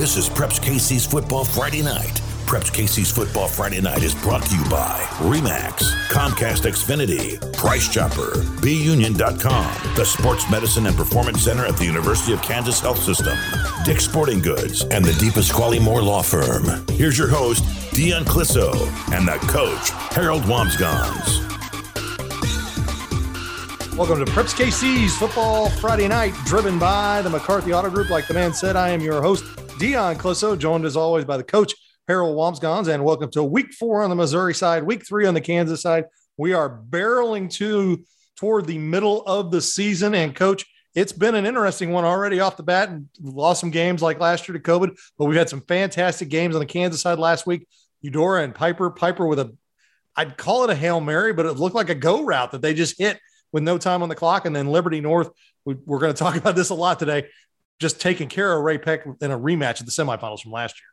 This is Preps KC's Football Friday Night. Preps KC's Football Friday Night is brought to you by Remax, Comcast Xfinity, Price Chopper, BUnion.com, the Sports Medicine and Performance Center at the University of Kansas Health System, Dick's Sporting Goods, and the DePasquale Moore Law Firm. Here's your host, Dion Clisso, and the coach, Harold Wamsgans. Welcome to Preps KC's Football Friday Night, driven by the McCarthy Auto Group. Like the man said, I am your host, Dion Clisso, joined as always by the coach, Harold Wamsgans, and welcome to week four on the Missouri side, week three on the Kansas side. We are barreling to toward the middle of the season. And coach, it's been an interesting one already off the bat and lost some games like last year to COVID, but we've had some fantastic games on the Kansas side last week. Eudora and Piper, Piper with a, I'd call it a Hail Mary, but it looked like a go route that they just hit with no time on the clock. And then Liberty North, we, are going to talk about this a lot today, just taking care of Ray-Pec in a rematch at the semifinals from last year.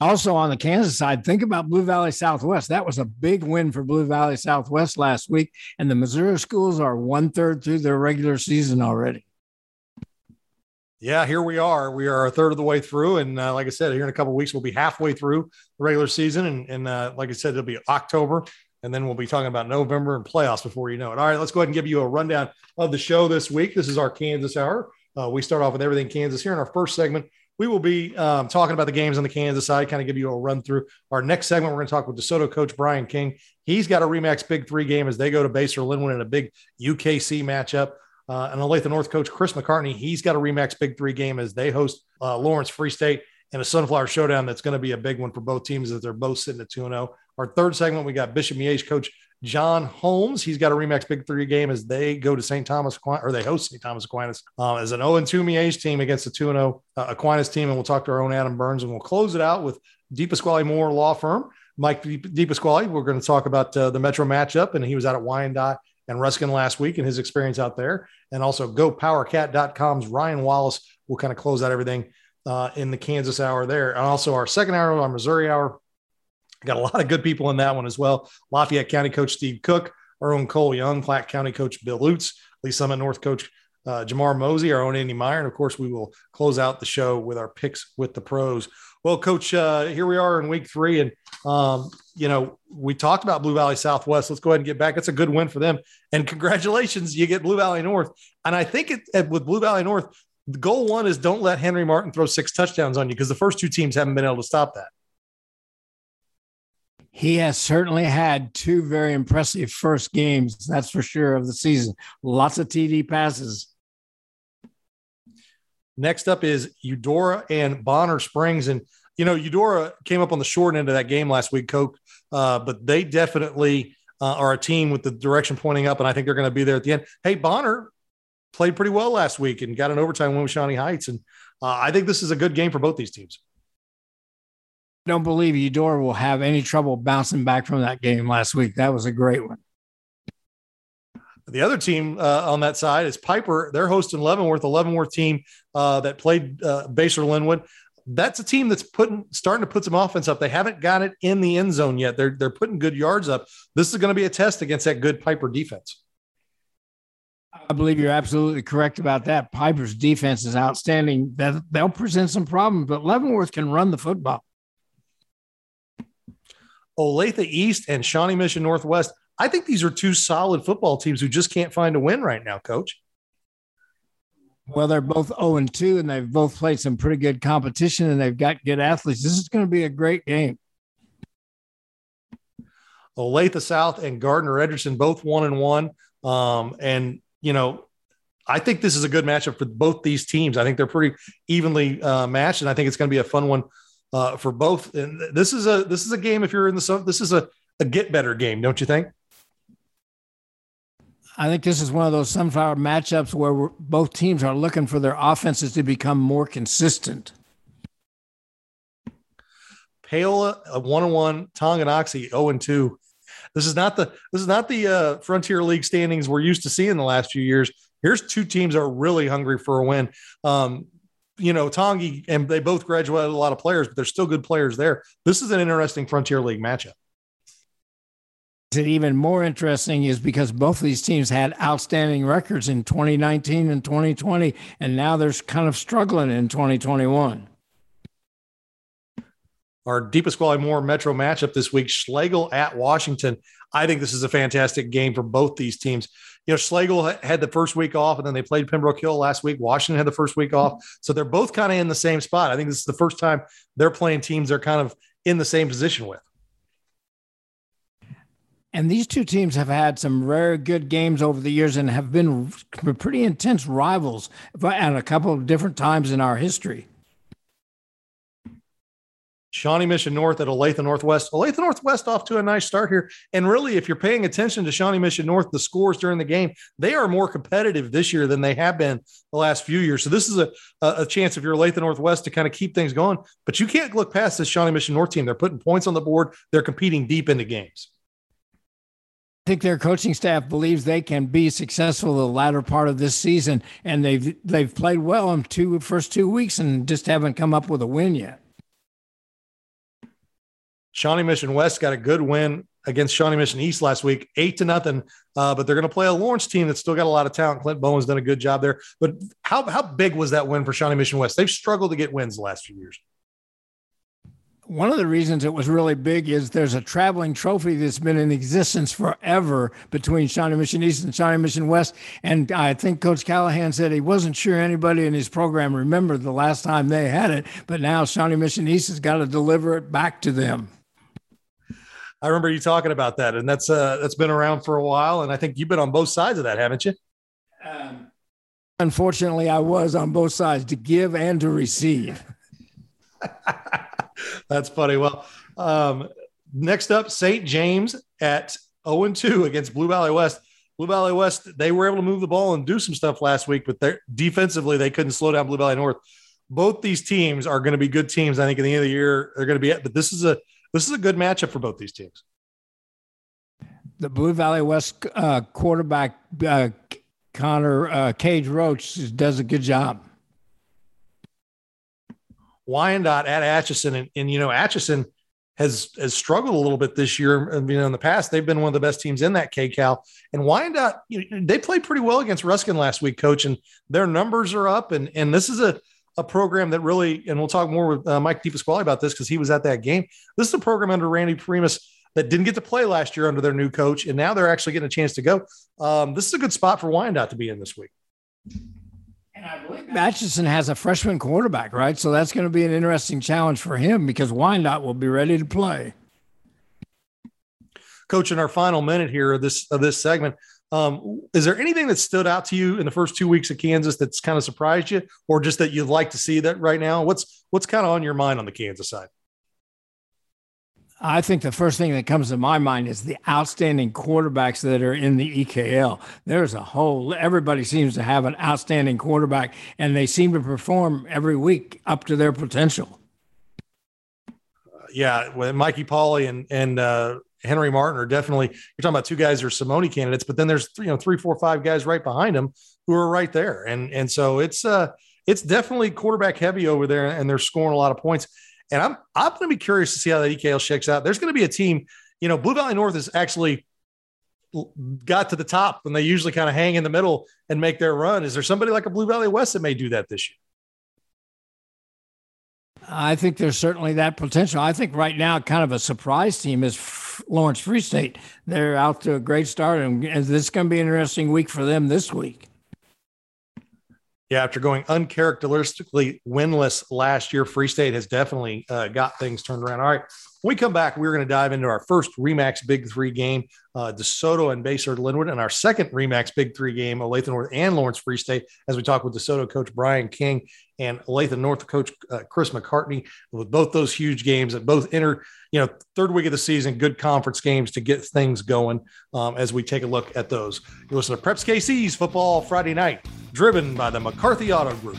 Also on the Kansas side, think about Blue Valley Southwest. That was a big win for Blue Valley Southwest last week. And the Missouri schools are one third through their regular season already. Yeah, here we are. We are a third of the way through. And uh, like I said, here in a couple weeks, we'll be halfway through the regular season. And, and uh, like I said, it'll be October and then we'll be talking about November and playoffs before you know it. All right, let's go ahead and give you a rundown of the show this week. This is our Kansas Hour. Uh, we start off with everything Kansas here in our first segment. We will be um, talking about the games on the Kansas side, kind of give you a run through. Our next segment, we're going to talk with DeSoto coach Brian King. He's got a Remax Big Three game as they go to Basehor Linwood in a big UKC matchup. Uh, and Olathe North coach Chris McCartney, he's got a Remax Big Three game as they host uh, Lawrence Free State and a Sunflower Showdown that's going to be a big one for both teams as they're both sitting at 2 0. Our third segment, we got Bishop Miege coach John Holmes. He's got a Remax Big Three game as they go to St. Thomas Aquinas, or they host St. Thomas Aquinas uh, as an 0 2 Miege team against the 2 0 uh, Aquinas team. And we'll talk to our own Adam Burns and we'll close it out with DePasquale Moore Law Firm. Mike DePasquale, we're going to talk about uh, the Metro matchup, and he was out at Wyandotte and Ruskin last week and his experience out there. And also GoPowerCat.com's Ryan Wallace will kind of close out everything uh, in the Kansas hour there. And also our second hour, our Missouri hour, Got a lot of good people in that one as well. Lafayette County Coach Steve Cook, our own Cole Young, Platte County Coach Bill Lutz, Lee Summit North Coach uh, Jamar Mosey, our own Andy Meyer. And of course, we will close out the show with our picks with the pros. Well, Coach, uh, here we are in week three. And, um, you know, we talked about Blue Valley Southwest. Let's go ahead and get back. It's a good win for them. And congratulations, you get Blue Valley North. And I think it, with Blue Valley North, goal one is don't let Henry Martin throw six touchdowns on you because the first two teams haven't been able to stop that he has certainly had two very impressive first games, that's for sure, of the season. Lots of TD passes. Next up is Eudora and Bonner Springs. And, you know, Eudora came up on the short end of that game last week, Coke, uh, but they definitely uh, are a team with the direction pointing up. And I think they're going to be there at the end. Hey, Bonner played pretty well last week and got an overtime win with Shawnee Heights. And uh, I think this is a good game for both these teams don't believe Eudora will have any trouble bouncing back from that game last week. That was a great one. The other team uh, on that side is Piper. They're hosting Leavenworth, a Leavenworth team uh, that played uh, Basehor Linwood. That's a team that's putting starting to put some offense up. They haven't got it in the end zone yet. They're they're putting good yards up. This is going to be a test against that good Piper defense. I believe you're absolutely correct about that. Piper's defense is outstanding. That they'll present some problems, but Leavenworth can run the football. Olathe East and Shawnee Mission Northwest. I think these are two solid football teams who just can't find a win right now, coach. Well, they're both 0 and 2, and they've both played some pretty good competition, and they've got good athletes. This is going to be a great game. Olathe South and Gardner Edgerton both one and one. Um, and, you know, I think this is a good matchup for both these teams. I think they're pretty evenly uh, matched, and I think it's going to be a fun one uh, for both. And this is a this is a game. If you're in the sun, this is a, a get better game, don't you think? I think this is one of those sunflower matchups where both teams are looking for their offenses to become more consistent. Paola a one and one, Tonganoxie zero oh and two. This is not the this is not the uh, Frontier League standings we're used to seeing the last few years. Here's two teams that are really hungry for a win. Um, you know, Tongi and they both graduated a lot of players, but they're still good players there. This is an interesting Frontier League matchup. Is it even more interesting is because both of these teams had outstanding records in 2019 and 2020, and now they're kind of struggling in 2021. Our DePasquale Moore Metro matchup this week, Schlagle at Washington. I think this is a fantastic game for both these teams. You know, Schlagle had the first week off, and then they played Pembroke Hill last week. Washington had the first week off, so they're both kind of in the same spot. I think this is the first time they're playing teams they're kind of in the same position with. And these two teams have had some very good games over the years and have been pretty intense rivals at a couple of different times in our history. Shawnee Mission North at Olathe Northwest. Olathe Northwest off to a nice start here. And really, if you're paying attention to Shawnee Mission North, the scores during the game, they are more competitive this year than they have been the last few years. So this is a, a chance if you're Olathe Northwest to kind of keep things going. But you can't look past this Shawnee Mission North team. They're putting points on the board. They're competing deep into games. I think their coaching staff believes they can be successful the latter part of this season, and they've they've played well in two first two weeks and just haven't come up with a win yet. Shawnee Mission West got a good win against Shawnee Mission East last week, eight to nothing. Uh, but they're going to play a Lawrence team that's still got a lot of talent. Clint Bowen's done a good job there. But how how big was that win for Shawnee Mission West? They've struggled to get wins the last few years one of the reasons it was really big is there's a traveling trophy that's been in existence forever between Shawnee Mission East and Shawnee Mission West. And I think Coach Callahan said he wasn't sure anybody in his program remembered the last time they had it, but now Shawnee Mission East has got to deliver it back to them. I remember you talking about that, and that's uh, that's been around for a while. And I think you've been on both sides of that, haven't you? Um, unfortunately, I was on both sides to give and to receive. That's funny. Well, um, next up, St. James at 0 and 2 against Blue Valley West. Blue Valley West, they were able to move the ball and do some stuff last week, but they're defensively, they couldn't slow down Blue Valley North. Both these teams are going to be good teams. I think at the end of the year, they're going to be, but this is a, this is a good matchup for both these teams. The Blue Valley West uh, quarterback, uh, Connor uh, Cage Roach, does a good job. Wyandotte at Atchison, and, and you know Atchison has has struggled a little bit this year. You know, in the past they've been one of the best teams in that KCAL, and Wyandotte you know, they played pretty well against Ruskin last week, coach, and their numbers are up. And and this is a a program that really, and we'll talk more with uh, Mike DePasquale about this because he was at that game. This is a program under Randy Primus that didn't get to play last year under their new coach, and now they're actually getting a chance to go. Um, this is a good spot for Wyandotte to be in this week. And I believe Atchison has a freshman quarterback, right? So that's going to be an interesting challenge for him because Wyandotte will be ready to play. Coach, in our final minute here of this of this segment, um, is there anything that stood out to you in the first two weeks of Kansas that's kind of surprised you, or just that you'd like to see that right now? What's what's kind of on your mind on the Kansas side? I think the first thing that comes to my mind is the outstanding quarterbacks that are in the EKL. There's a whole, everybody seems to have an outstanding quarterback, and they seem to perform every week up to their potential. yeah, with Mikey Pauly and and uh, Henry Martin are definitely. You're talking about two guys who are Simone candidates, but then there's you know three, four, five guys right behind them who are right there, and and so it's uh it's definitely quarterback heavy over there, and they're scoring a lot of points. And I'm I'm going to be curious to see how that EKL shakes out. There's going to be a team, you know, Blue Valley North has actually got to the top and they usually kind of hang in the middle and make their run. Is there somebody like a Blue Valley West that may do that this year? I think there's certainly that potential. I think right now, kind of a surprise team is Lawrence Free State. They're out to a great start, and this is going to be an interesting week for them this week. Yeah, after going uncharacteristically winless last year, Free State has definitely uh, got things turned around. All right, when we come back, we're going to dive into our first Remax Big Three game, uh, DeSoto and Basehor Linwood, and our second Remax Big Three game, Olathe North and Lawrence Free State, as we talk with DeSoto coach Brian King and Olathe North coach uh, Chris McCartney. With both those huge games that both enter, you know, third week of the season, good conference games to get things going um, as we take a look at those. You listen to Preps KC's Football Friday Night, driven by the McCarthy Auto Group.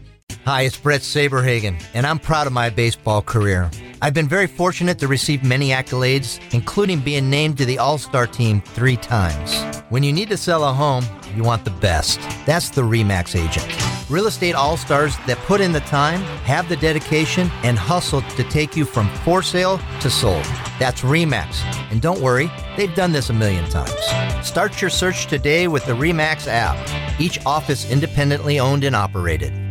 Hi, it's Brett Saberhagen, and I'm proud of my baseball career. I've been very fortunate to receive many accolades, including being named to the All Star team three times. When you need to sell a home, you want the best. That's the REMAX agent. Real estate all stars that put in the time, have the dedication, and hustle to take you from for sale to sold. That's REMAX. And don't worry, they've done this a million times. Start your search today with the REMAX app, each office independently owned and operated.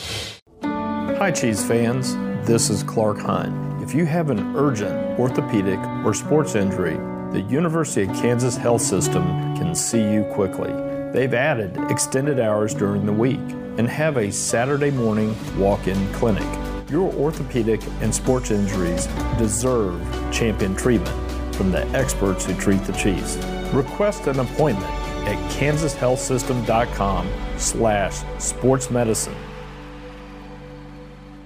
Hi, Chiefs fans. This is Clark Hunt. If you have an urgent orthopedic or sports injury, the University of Kansas Health System can see you quickly. They've added extended hours during the week and have a Saturday morning walk in clinic. Your orthopedic and sports injuries deserve champion treatment from the experts who treat the Chiefs. Request an appointment at kansashealthsystem.com slash sportsmedicine.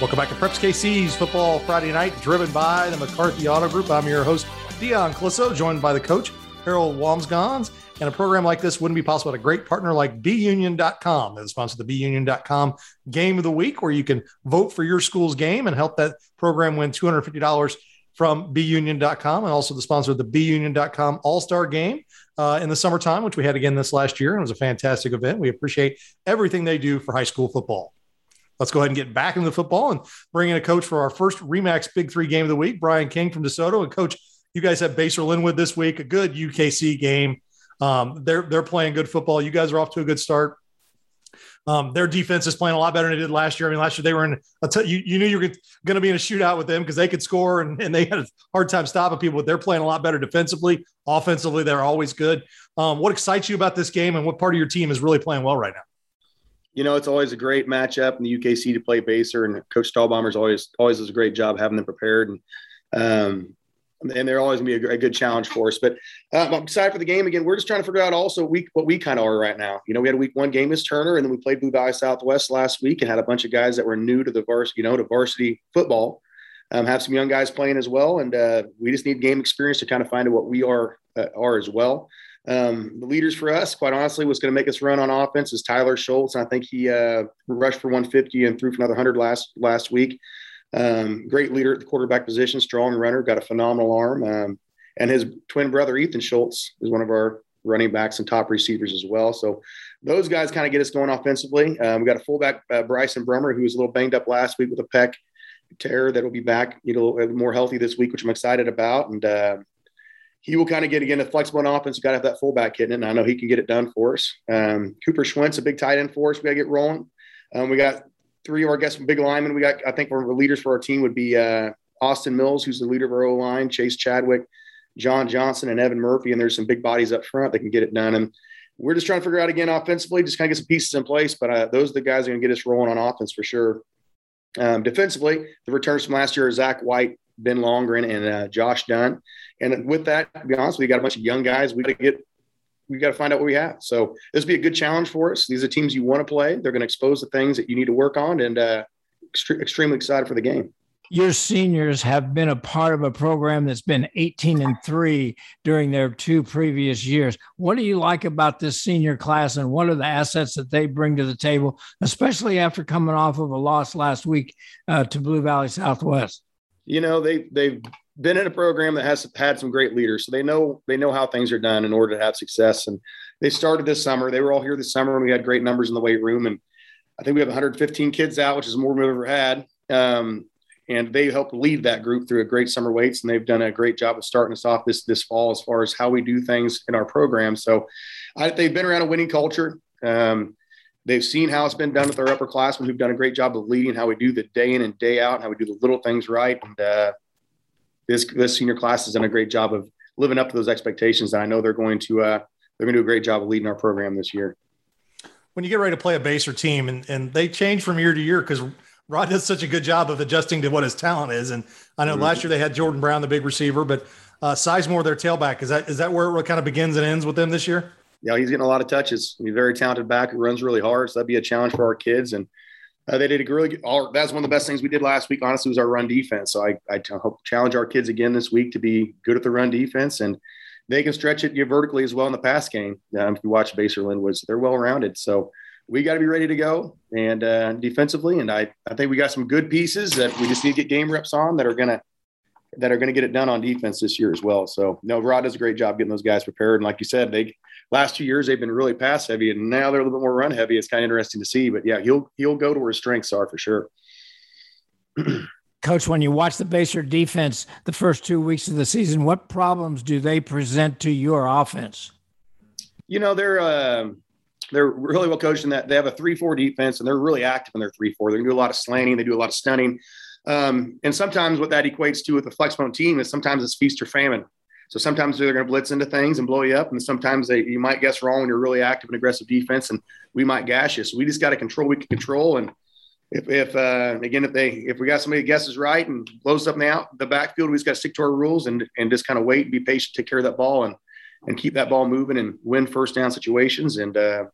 Welcome back to Preps KC's Football Friday Night, driven by the McCarthy Auto Group. I'm your host, Dion Clisso, joined by the coach, Harold Wamsgans. And a program like this wouldn't be possible with a great partner like BUnion.com. They're the sponsor the BUnion.com Game of the Week, where you can vote for your school's game and help that program win $250 from BUnion.com, and also the sponsor of the BUnion.com All Star Game uh, in the summertime, which we had again this last year. And it was a fantastic event. We appreciate everything they do for high school football. Let's go ahead and get back into the football and bring in a coach for our first Remax Big Three game of the week, Brian King from DeSoto. And coach, you guys have Basehor Linwood this week, a good UKC game. Um, they're they're playing good football. You guys are off to a good start. Um, their defense is playing a lot better than it did last year. I mean, last year they were in. A t- you you knew you were going to be in a shootout with them because they could score and, and they had a hard time stopping people. But they're playing a lot better defensively. Offensively, they're always good. Um, what excites you about this game, and what part of your team is really playing well right now? You know, it's always a great matchup in the UKC to play Baser, and Coach Stallbaumer's always always does a great job having them prepared, and um, and they're always gonna be a, a, good challenge for us. But um, I'm excited for the game again. We're just trying to figure out also week what we kind of are right now. You know, we had a week one game as Turner, and then we played Blue Valley Southwest last week, and had a bunch of guys that were new to the varsity, you know, to varsity football. Um, have some young guys playing as well, and uh, we just need game experience to kind of find out what we are uh, are as well. Um, the leaders for us, quite honestly, was going to make us run on offense is Tyler Schultz. I think he uh, rushed for 150 and threw for another 100 last last week. Um, great leader at the quarterback position, strong runner, got a phenomenal arm. Um, and his twin brother Ethan Schultz is one of our running backs and top receivers as well. So those guys kind of get us going offensively. Um, we got a fullback uh, Bryson Brummer who was a little banged up last week with a pec tear that will be back, you know, more healthy this week, which I'm excited about. And uh, he will kind of get again a flexible offense. Got to have that fullback hitting it. And I know he can get it done for us. Um, Cooper Schwentz, a big tight end for us. We got to get rolling. Um, we got three of our guests, from big linemen. We got, I think, one of the leaders for our team would be uh, Austin Mills, who's the leader of our O line, Chase Chadwick, John Johnson, and Evan Murphy. And there's some big bodies up front that can get it done. And we're just trying to figure out again offensively, just kind of get some pieces in place. But uh, those are the guys that are going to get us rolling on offense for sure. Um, defensively, the returns from last year are Zach White, Ben Longren, and uh, Josh Dunn. And with that, to be honest, we got a bunch of young guys. We got to get, we got to find out what we have. So this will be a good challenge for us. These are teams you want to play. They're going to expose the things that you need to work on, and uh, extre- extremely excited for the game your seniors have been a part of a program that's been 18 and 3 during their two previous years. What do you like about this senior class and what are the assets that they bring to the table, especially after coming off of a loss last week uh, to Blue Valley Southwest? You know, they they've been in a program that has had some great leaders. So they know they know how things are done in order to have success. And they started this summer. They were all here this summer and we had great numbers in the weight room. And I think we have 115 kids out, which is more than we've ever had. Um, and they helped lead that group through a great summer weights and they've done a great job of starting us off this this fall as far as how we do things in our program so I, they've been around a winning culture um, they've seen how it's been done with our upperclassmen who've done a great job of leading how we do the day in and day out and how we do the little things right and uh, this this senior class has done a great job of living up to those expectations and i know they're going to uh, they're going to do a great job of leading our program this year when you get ready to play a baser team and, and they change from year to year because Rod does such a good job of adjusting to what his talent is. And I know mm-hmm. last year they had Jordan Brown, the big receiver, but uh, Sizemore, their tailback, is that is that where it kind of begins and ends with them this year? Yeah, he's getting a lot of touches. He's a very talented back who runs really hard. So that'd be a challenge for our kids. And uh, they did a really good, all, that's one of the best things we did last week, honestly, was our run defense. So I, I t- hope challenge our kids again this week to be good at the run defense. And they can stretch it vertically as well in the pass game. Um, if you watch Basehor Linwood, they're well rounded. So we got to be ready to go and uh, defensively. And I, I think we got some good pieces that we just need to get game reps on that are going to, that are going to get it done on defense this year as well. So no, Rod does a great job getting those guys prepared. And like you said, they last two years they've been really pass heavy, and now they're a little bit more run heavy. It's kind of interesting to see. But yeah, he'll he'll go to where his strengths are for sure. Coach, when you watch the Basehor defense the first two weeks of the season, what problems do they present to your offense? You know, they're. Uh, they're really well coached in that they have a three-four defense and they're really active in their three-four. They do a lot of slanting, they do a lot of stunning, um, and sometimes what that equates to with the flexbone team is sometimes it's feast or famine. So sometimes they're going to blitz into things and blow you up, and sometimes they you might guess wrong when you're really active and aggressive defense, and we might gash you. So we just got to control. We can control, and if, if uh, again if they if we got somebody that guesses right and blows something out the backfield, we just got to stick to our rules and and just kind of wait and be patient, take care of that ball, and and keep that ball moving and win first down situations. And uh,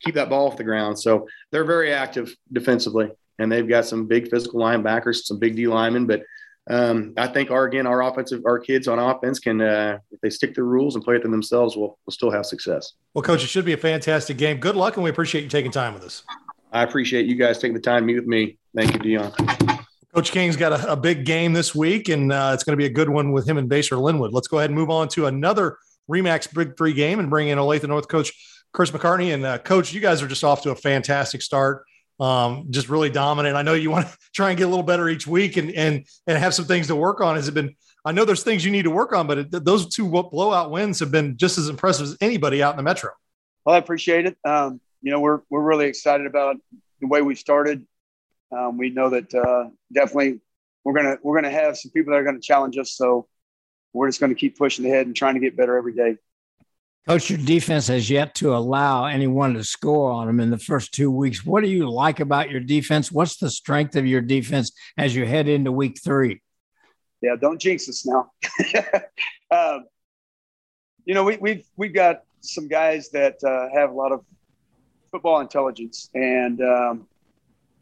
keep that ball off the ground. So they're very active defensively, and they've got some big physical linebackers, some big D linemen. But um, I think our again our offensive our kids on offense can uh, if they stick to the rules and play it to themselves, will will still have success. Well, coach, it should be a fantastic game. Good luck, and we appreciate you taking time with us. I appreciate you guys taking the time to meet with me. Thank you, Dion. Coach King's got a, a big game this week, and uh, it's going to be a good one with him and Baser Linwood. Let's go ahead and move on to another Remax Big Three game and bring in Olathe North coach Chris McCartney and uh, Coach, you guys are just off to a fantastic start. Um, just really dominant. I know you want to try and get a little better each week and and and have some things to work on. Has it been? I know there's things you need to work on, but it, those two blowout wins have been just as impressive as anybody out in the metro. Well, I appreciate it. Um, you know, we're we're really excited about the way we started. Um, we know that uh, definitely we're gonna we're gonna have some people that are gonna challenge us. So we're just gonna keep pushing ahead and trying to get better every day. Coach, your defense has yet to allow anyone to score on them in the first two weeks. What do you like about your defense? What's the strength of your defense as you head into week three? Yeah, don't jinx us now. um, you know, we, have we've, we've got some guys that uh, have a lot of football intelligence, and um,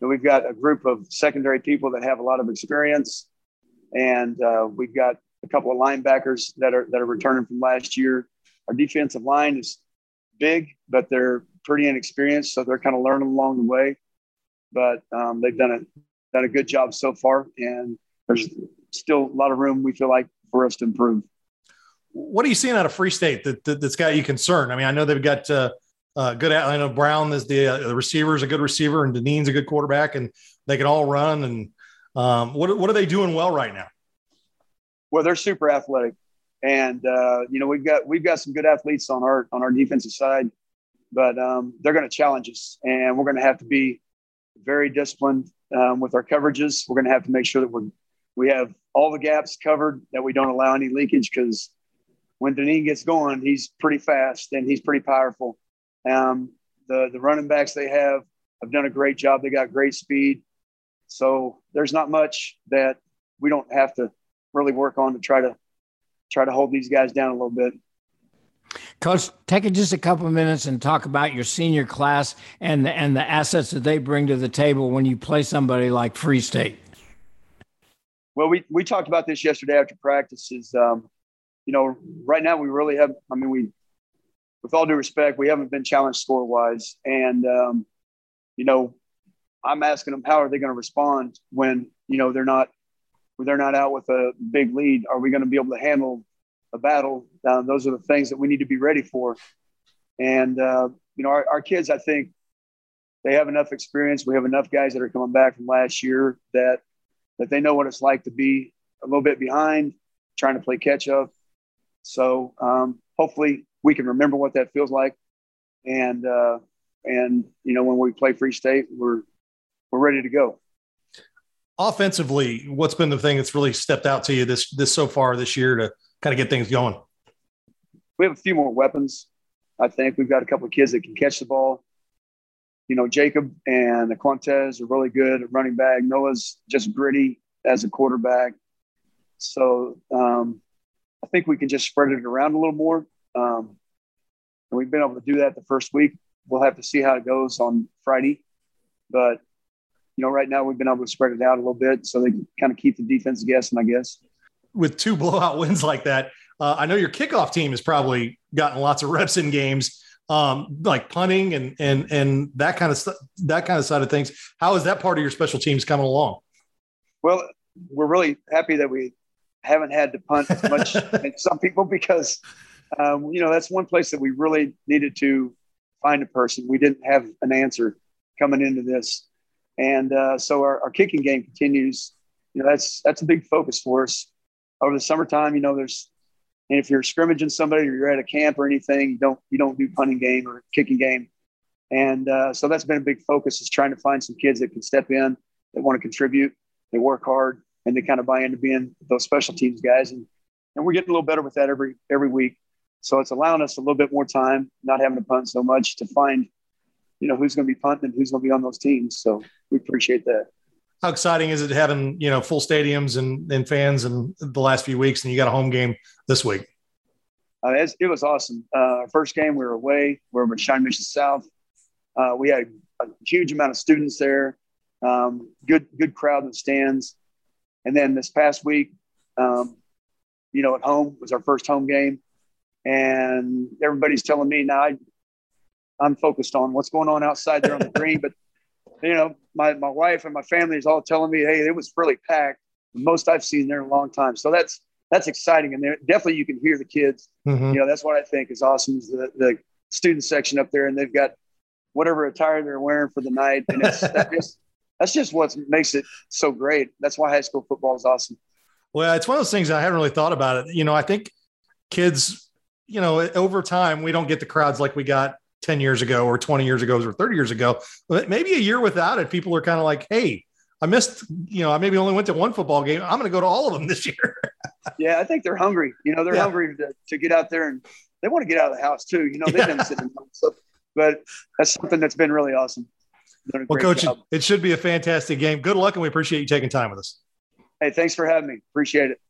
we've got a group of secondary people that have a lot of experience, and uh, we've got a couple of linebackers that are that are returning from last year our defensive line is big, but they're pretty inexperienced, so they're kind of learning along the way. But um, they've done a done a good job so far, and there's still a lot of room we feel like for us to improve. What are you seeing out of Free State that, that has got you concerned? I mean, I know they've got uh, uh, good. I know Brown is the, uh, the receiver is a good receiver, and Deneen's a good quarterback, and they can all run. And Um, what what are they doing well right now? Well, they're super athletic, and uh, you know we've got we've got some good athletes on our on our defensive side, but um, they're going to challenge us, and we're going to have to be very disciplined um, with our coverages. We're going to have to make sure that we're we have all the gaps covered, that we don't allow any leakage because when Deneen gets going, he's pretty fast and he's pretty powerful. Um, the the running backs they have have done a great job. They got great speed. So there's not much that we don't have to really work on to try to try to hold these guys down a little bit. Coach, take just a couple of minutes and talk about your senior class and the, and the assets that they bring to the table when you play somebody like Free State. Well, we, we talked about this yesterday after practice. Is um, you know, right now we really have. I mean, we, with all due respect, we haven't been challenged score wise, and um, you know, I'm asking them how are they going to respond when you know they're not when they're not out with a big lead. Are we going to be able to handle a battle? Uh, those are the things that we need to be ready for. And uh, you know, our, our kids, I think, they have enough experience. We have enough guys that are coming back from last year that that they know what it's like to be a little bit behind, trying to play catch up. So um, hopefully, we can remember what that feels like. And uh, and you know, when we play Free State, we're we're ready to go. Offensively, what's been the thing that's really stepped out to you this this so far this year to kind of get things going? We have a few more weapons. I think we've got a couple of kids that can catch the ball. You know, Jacob and Aquantes are really good at running back. Noah's just gritty as a quarterback. So um, I think we can just spread it around a little more. Um, and we've been able to do that the first week. We'll have to see how it goes on Friday. But you know, right now we've been able to spread it out a little bit so they can kind of keep the defense guessing, I guess. With two blowout wins like that, uh, I know your kickoff team has probably gotten lots of reps in games, um, like punting and and and that kind of that kind of side of things. How is that part of your special teams coming along? Well, we're really happy that we haven't had to punt as much as some people because um, you know that's one place that we really needed to find a person. We didn't have an answer coming into this. And uh, so our, our, kicking game continues. You know, that's that's a big focus for us over the summertime. You know, there's and if you're scrimmaging somebody or you're at a camp or anything, you don't you don't do punting game or kicking game. And uh, so that's been a big focus is trying to find some kids that can step in, that want to contribute, they work hard, and they kind of buy into being those special teams guys. And and we're getting a little better with that every every week. So it's allowing us a little bit more time, not having to punt so much to find you know who's going to be punting and who's going to be on those teams. So we appreciate that. How exciting is it having you know full stadiums and, and fans in the last few weeks, and you got a home game this week? Uh, it was awesome. Uh, first game we were away. We were at Shawnee Mission South. Uh, we had a huge amount of students there. Um, good good crowd in the stands. And then this past week, um, you know, at home was our first home game, and everybody's telling me now I, I'm focused on what's going on outside there on the green. But you know, my my wife and my family is all telling me, hey, it was really packed, the most I've seen there in a long time. So that's that's exciting, and there definitely you can hear the kids. Mm-hmm. You know, that's what I think is awesome is the the student section up there, and they've got whatever attire they're wearing for the night, and it's that just that's just what makes it so great. That's why high school football is awesome. Well, it's one of those things I haven't really thought about it. You know, I think kids, you know, over time we don't get the crowds like we got 10 years ago or 20 years ago or 30 years ago. But maybe a year without it, people are kind of like, hey, I missed, you know, I maybe only went to one football game. I'm going to go to all of them this year. yeah, I think they're hungry. You know, they're yeah. hungry to, to get out there and they want to get out of the house too. You know, they've been sitting home. So, but that's something that's been really awesome. Well, coach, job. it should be a fantastic game. Good luck, and we appreciate you taking time with us. Hey, thanks for having me. Appreciate it.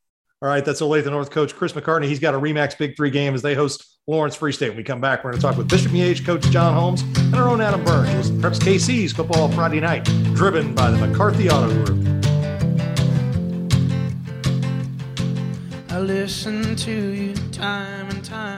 All right, that's Olathe North coach Chris McCartney. He's got a Remax Big Three game as they host Lawrence Free State. When we come back, we're going to talk with Bishop Miege coach John Holmes and our own Adam Burns. Preps KC's football Friday night, driven by the McCarthy Auto Group. I listen to you time and time.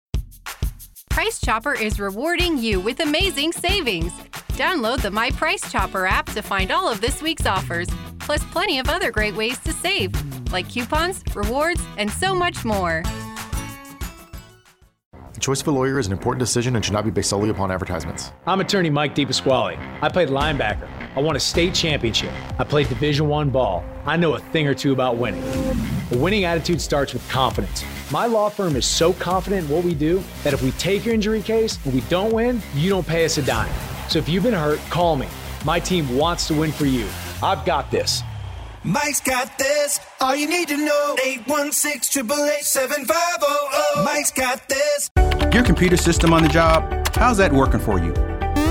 Price Chopper is rewarding you with amazing savings. Download the My Price Chopper app to find all of this week's offers, plus plenty of other great ways to save, like coupons, rewards, and so much more. Choice of a lawyer is an important decision and should not be based solely upon advertisements. I'm attorney Mike DePasquale. I played linebacker. I won a state championship. I played Division One ball. I know a thing or two about winning. A winning attitude starts with confidence. My law firm is so confident in what we do that if we take your injury case and we don't win, you don't pay us a dime. So if you've been hurt, call me. My team wants to win for you. I've got this. Mike's got this. All you need to know. 816 888 Mike's got this. Your computer system on the job, how's that working for you?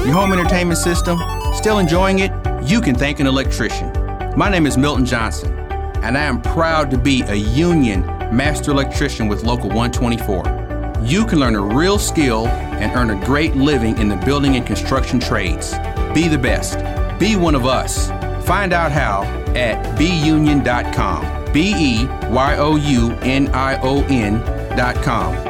Your home entertainment system, still enjoying it? You can thank an electrician. My name is Milton Johnson, and I am proud to be a union master electrician with Local 124. You can learn a real skill and earn a great living in the building and construction trades. Be the best. Be one of us. Find out how at beunion.com. B E Y O U N I O N.com.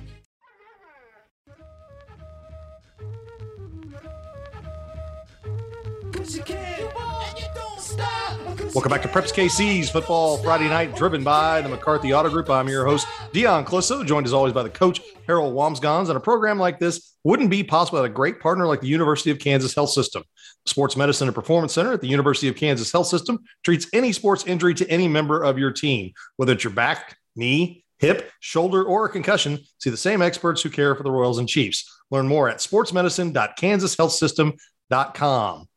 Welcome back to Preps KC's Football Friday Night, driven by the McCarthy Auto Group. I'm your host, Dion Clisso, joined as always by the coach, Harold Wamsgans. And a program like this wouldn't be possible without a great partner like the University of Kansas Health System. Sports Medicine and Performance Center at the University of Kansas Health System treats any sports injury to any member of your team, whether it's your back, knee, hip, shoulder, or a concussion. See the same experts who care for the Royals and Chiefs. Learn more at sportsmedicine.kansashealthsystem.com.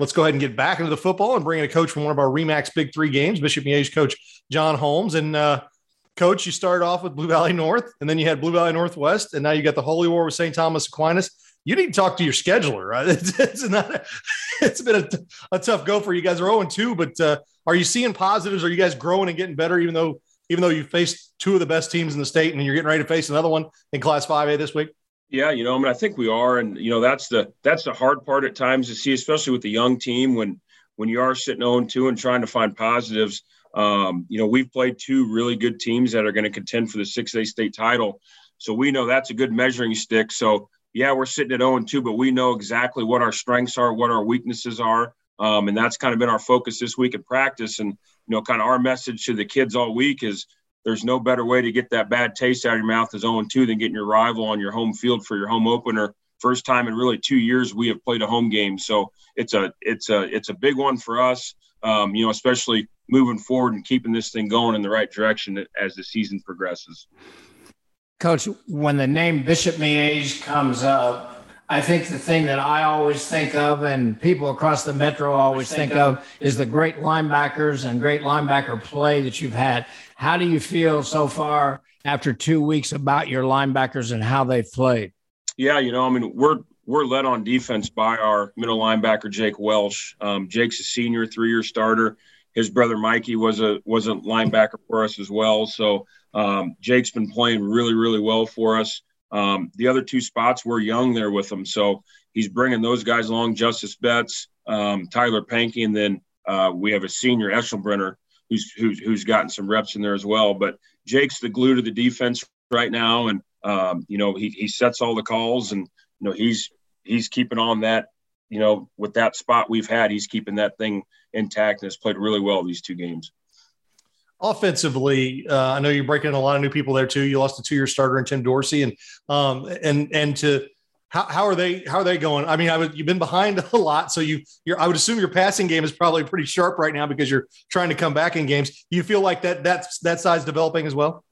Let's go ahead and get back into the football and bring in a coach from one of our Remax Big Three games, Bishop Miege coach John Holmes. And uh, coach, you started off with Blue Valley North, and then you had Blue Valley Northwest, and now you got the Holy War with St. Thomas Aquinas. You need to talk to your scheduler, right? It's, it's not. It's been a, a tough go for you guys. Are zero and two, but uh, are you seeing positives? Are you guys growing and getting better? Even though even though you faced two of the best teams in the state, and you're getting ready to face another one in Class Five A this week. Yeah, you know, I mean, I think we are, and you know, that's the that's the hard part at times to see, especially with the young team when when you are sitting 0 2 and trying to find positives. Um, you know, we've played two really good teams that are going to contend for the 6A state title, so we know that's a good measuring stick. So yeah, we're sitting at 0 2, but we know exactly what our strengths are, what our weaknesses are, um, and that's kind of been our focus this week in practice. And you know, kind of our message to the kids all week is there's no better way to get that bad taste out of your mouth as 0 2 than getting your rival on your home field for your home opener. First time in really two years we have played a home game, so it's a it's a it's a big one for us. Um, you know, especially moving forward and keeping this thing going in the right direction as the season progresses. Coach, when the name Bishop Miege comes up, I think the thing that I always think of and people across the metro always think of is the great linebackers and great linebacker play that you've had. How do you feel so far after two weeks about your linebackers and how they've played? Yeah, you know, I mean, we're we're led on defense by our middle linebacker Jake Welsh. Um, Jake's a senior, three-year starter. his brother Mikey was a was a linebacker for us as well. So um, Jake's been playing really really well for us. Um, the other two spots were young there with him, so he's bringing those guys along. Justice Betts, um, Tyler Pankey, and then uh, we have a senior Eschelbrenner who's, who's who's gotten some reps in there as well. But Jake's the glue to the defense right now, and um, you know he he sets all the calls, and you know he's he's keeping on that. You know, with that spot we've had, he's keeping that thing intact and has played really well these two games. Offensively, uh, I know you're breaking in a lot of new people there too. You lost a two-year starter in Tim Dorsey, and um, and and to how, how are they how are they going? I mean, I would, you've been behind a lot, so you you're I would assume your passing game is probably pretty sharp right now because you're trying to come back in games. You feel like that that's that side's developing as well.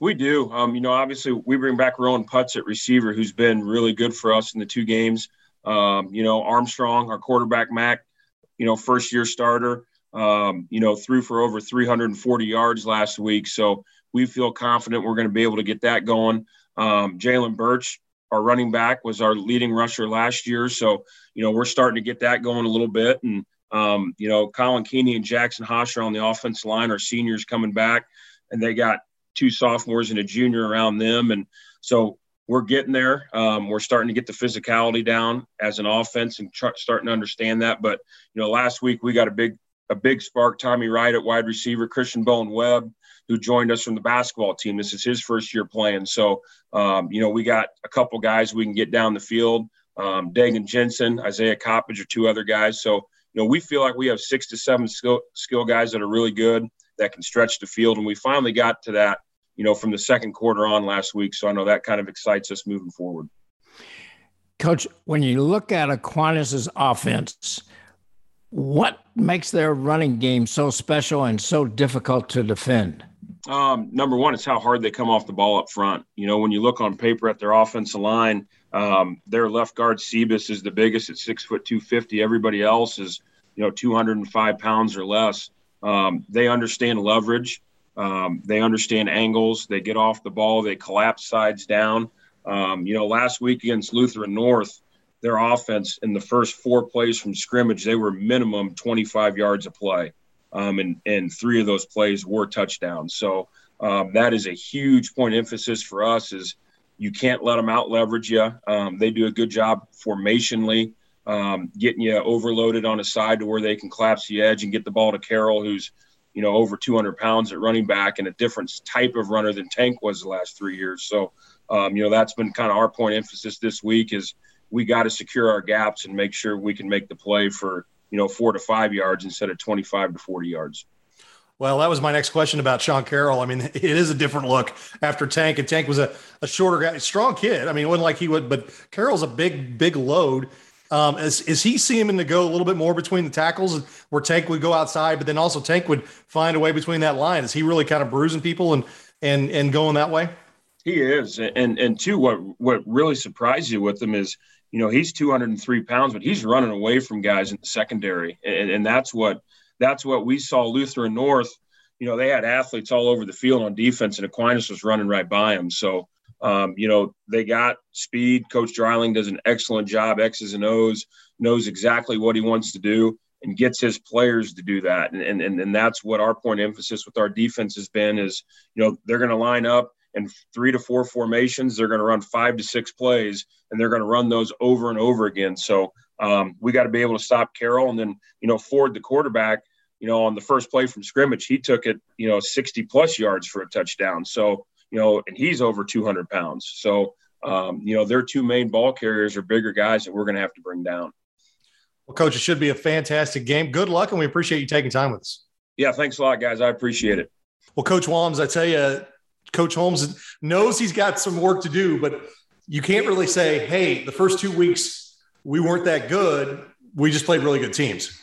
We do. Um, you know, obviously we bring back Rowan Putz at receiver, who's been really good for us in the two games. Um, you know, Armstrong, our quarterback, Mac, you know, first year starter, um, you know, threw for over 340 yards last week. So we feel confident we're going to be able to get that going. Um, Jalen Birch, our running back was our leading rusher last year. So, you know, we're starting to get that going a little bit. And, um, you know, Colin Keeney and Jackson Hosher on the offensive line are seniors coming back, and they got two sophomores and a junior around them. And so we're getting there. Um, we're starting to get the physicality down as an offense and tr- starting to understand that. But, you know, last week we got a big, a big spark, Tommy Wright at wide receiver, Christian Bowen Webb who joined us from the basketball team. This is his first year playing. So, um, you know, we got a couple guys we can get down the field. Um, Dagan Jensen, Isaiah Coppage are two other guys. So, you know, we feel like we have six to seven skill, skill guys that are really good that can stretch the field. And we finally got to that, you know, from the second quarter on last week. So I know that kind of excites us moving forward. Coach, when you look at Aquinas' offense, what makes their running game so special and so difficult to defend? Um, number one, it's how hard they come off the ball up front. You know, when you look on paper at their offensive line, um, their left guard Sebus is the biggest at six foot two fifty. Everybody else is, you know, two hundred and five pounds or less. Um, they understand leverage. Um, they understand angles. They get off the ball. They collapse sides down. Um, you know, last week against Lutheran North, their offense in the first four plays from scrimmage, they were minimum 25 yards a play um, and and three of those plays were touchdowns. So um, that is a huge point emphasis for us. Is you can't let them out leverage you. Um, they do a good job formationally, um, getting you overloaded on a side to where they can collapse the edge and get the ball to Carroll, who's you know over 200 pounds at running back and a different type of runner than Tank was the last three years. So um, you know that's been kind of our point emphasis this week is we got to secure our gaps and make sure we can make the play for you know, four to five yards instead of 25 to 40 yards. Well, that was my next question about Sean Carroll. I mean, it is a different look after Tank, and Tank was a, a shorter guy, strong kid. I mean, it wasn't like he would, but Carroll's a big, big load. Um, is, is he seeming to go a little bit more between the tackles where Tank would go outside, but then also Tank would find a way between that line? Is he really kind of bruising people and and and going that way? He is, and and two, what what really surprised you with him is you know, he's 203 pounds, but he's running away from guys in the secondary. And, and that's what, that's what we saw Lutheran North, you know, they had athletes all over the field on defense and Aquinas was running right by them. So, um, you know, they got speed. Coach Dreiling does an excellent job, X's and O's, knows exactly what he wants to do and gets his players to do that. And, and, and that's what our point emphasis with our defense has been is, you know, they're going to line up in three to four formations. They're going to run five to six plays, and they're going to run those over and over again. So um, we got to be able to stop Carroll, and then you know Ford, the quarterback. You know, on the first play from scrimmage, he took it, you know, 60 plus yards for a touchdown. So, you know, and he's over 200 pounds. So, um, you know, their two main ball carriers are bigger guys that we're going to have to bring down. Well, coach, it should be a fantastic game. Good luck, and we appreciate you taking time with us. Yeah, thanks a lot, guys. I appreciate it. Well, Coach Walms, I tell you, Coach Holmes knows he's got some work to do, but you can't really say, hey, the first two weeks we weren't that good. We just played really good teams.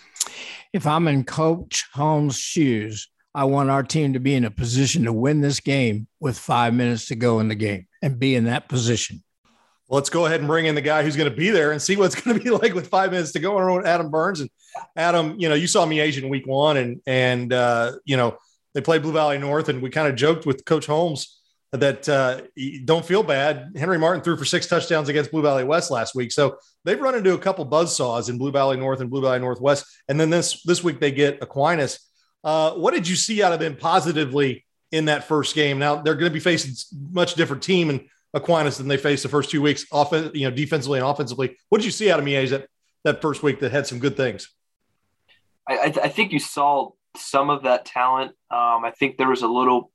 If I'm in Coach Holmes' shoes, I want our team to be in a position to win this game with five minutes to go in the game and be in that position. Let's go ahead and bring in the guy who's going to be there and see what it's going to be like with five minutes to go. Adam Burns and Adam, you know, you saw Miege in week one, and and uh, you know they played Blue Valley North, and we kind of joked with Coach Holmes that uh, don't feel bad. Henry Martin threw for six touchdowns against Blue Valley West last week, so they've run into a couple buzz saws in Blue Valley North and Blue Valley Northwest, and then this this week they get Aquinas. Uh, what did you see out of them positively in that first game? Now they're going to be facing much different team in Aquinas than they faced the first two weeks, offen- you know, defensively and offensively. What did you see out of Miege that that first week that had some good things? I, I think you saw some of that talent. Um, I think there was a little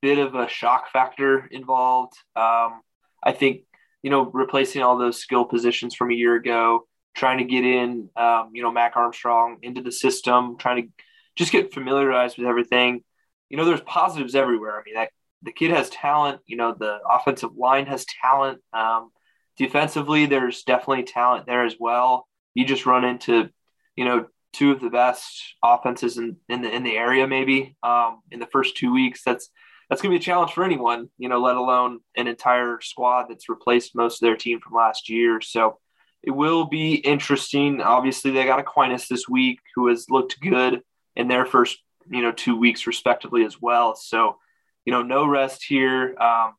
bit of a shock factor involved. Um, I think you know replacing all those skill positions from a year ago, trying to get in, um, you know, Mac Armstrong into the system, trying to just get familiarized with everything. You know, there's positives everywhere. I mean, that the kid has talent. You know, the offensive line has talent. Um, defensively, there's definitely talent there as well. You just run into, you know, two of the best offenses in, in the in the area, maybe um, in the first two weeks. That's that's going to be a challenge for anyone, you know, let alone an entire squad that's replaced most of their team from last year. So it will be interesting. Obviously, they got Aquinas this week, who has looked good in their first, you know, two weeks respectively as well. So, you know, no rest here. Um,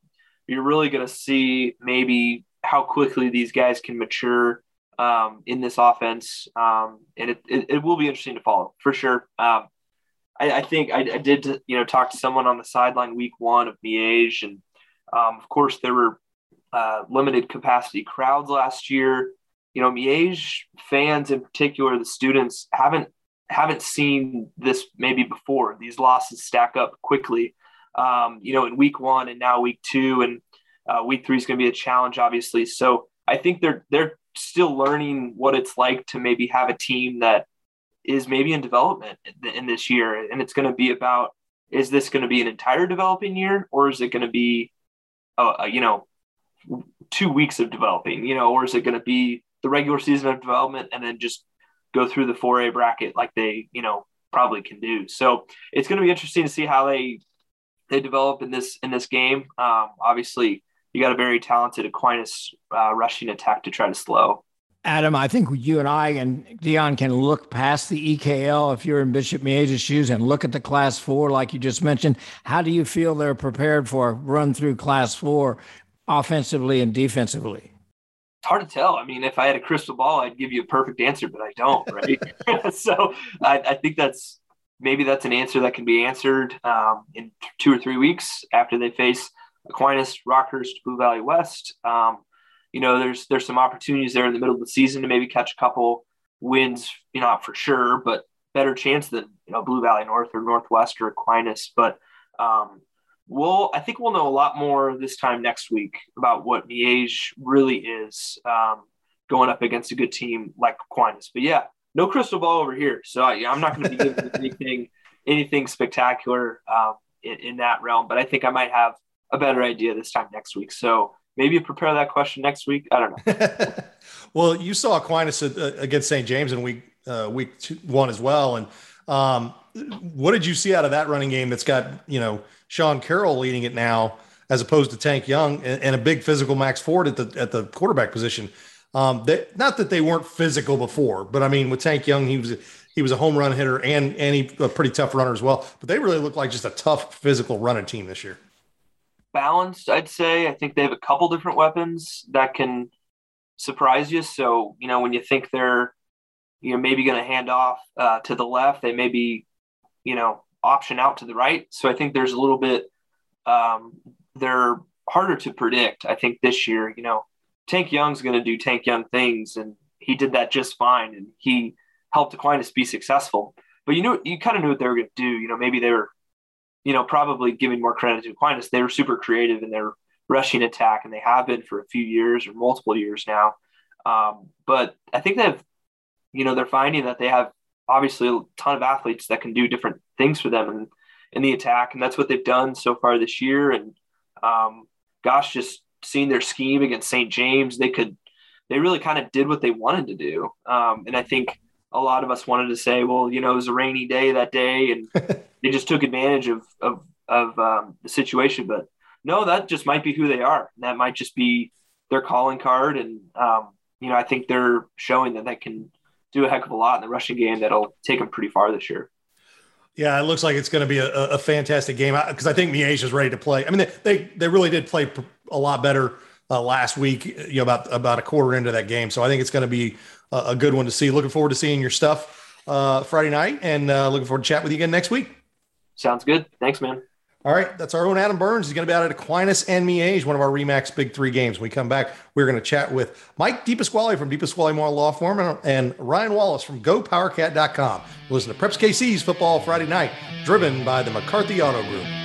you're really going to see maybe how quickly these guys can mature um, in this offense, um, and it, it, it, will be interesting to follow for sure. Um, I, I, think I, I, did, you know, talk to someone on the sideline week one of Miege, and um, of course there were uh, limited capacity crowds last year. You know, Miege fans in particular, the students haven't haven't seen this maybe before. These losses stack up quickly. Um, you know, in week one and now week two, and uh, week three is going to be a challenge, obviously. So I think they're they're still learning what it's like to maybe have a team that is maybe in development in this year. And it's going to be about is this going to be an entire developing year or is it going to be, uh, you know, two weeks of developing, you know, or is it going to be the regular season of development and then just go through the 4A bracket like they, you know, probably can do. So it's going to be interesting to see how they they develop in this in this game. Um, obviously, you got a very talented Aquinas uh, rushing attack to try to slow. Adam, I think you and I and Dion can look past the EKL if you're in Bishop Miege's shoes and look at the Class Four, like you just mentioned. How do you feel they're prepared for a run through Class Four, offensively and defensively? It's hard to tell. I mean, if I had a crystal ball, I'd give you a perfect answer, but I don't, right? so I, I, think that's maybe that's an answer that can be answered um, in two or three weeks after they face Aquinas, Rockhurst, Blue Valley West. Um, you know, there's there's some opportunities there in the middle of the season to maybe catch a couple wins. You know, not for sure, but better chance than you know Blue Valley North or Northwest or Aquinas. But um, we'll I think we'll know a lot more this time next week about what Miege really is um, going up against a good team like Aquinas. But yeah, no crystal ball over here, so I, am not going to be giving anything anything spectacular um, in, in that realm. But I think I might have a better idea this time next week. So maybe prepare that question next week. I don't know. well, you saw Aquinas uh, against St. James in week uh, week two, one as well, and um, what did you see out of that running game that's got you know Sean Carroll leading it now as opposed to Tank Young and, and a big physical Max Ford at the at the quarterback position. Um, they, not that they weren't physical before, but I mean with Tank Young, he was he was a home run hitter and and he a pretty tough runner as well. But they really look like just a tough physical running team this year balanced, I'd say. I think they have a couple different weapons that can surprise you. So, you know, when you think they're, you know, maybe going to hand off uh, to the left, they may be, you know, option out to the right. So I think there's a little bit, um, they're harder to predict. I think this year, you know, Tank Young's going to do Tank Young things, and he did that just fine, and he helped Aquinas be successful. But you know, you kind of knew what they were going to do. You know, maybe they were you know, probably giving more credit to Aquinas. They were super creative in their rushing attack, and they have been for a few years or multiple years now. Um, but I think they've, you know, they're finding that they have obviously a ton of athletes that can do different things for them in, in the attack, and that's what they've done so far this year. And um, gosh, just seeing their scheme against St. James, they could, they really kind of did what they wanted to do. Um, and I think a lot of us wanted to say, well, you know, it was a rainy day that day, and they just took advantage of of of um, the situation. But no, that just might be who they are. That might just be their calling card, and um, you know, I think they're showing that they can do a heck of a lot in the rushing game that'll take them pretty far this year. Yeah, it looks like it's going to be a, a fantastic game because I think Miege is ready to play. I mean, they, they, they really did play a lot better uh, last week. You know, about about a quarter into that game, so I think it's going to be a, a good one to see. Looking forward to seeing your stuff uh, Friday night, and uh, looking forward to chat with you again next week. Sounds good. Thanks, man. All right, that's our own Adam Burns. He's going to be out at Aquinas and Miege, one of our Remax Big Three games. When we come back, we're going to chat with Mike DePasquale from DePasquale Moore Law Firm and, and Ryan Wallace from GoPowerCat.com. Listen to Preps KC's Football Friday Night, driven by the McCarthy Auto Group.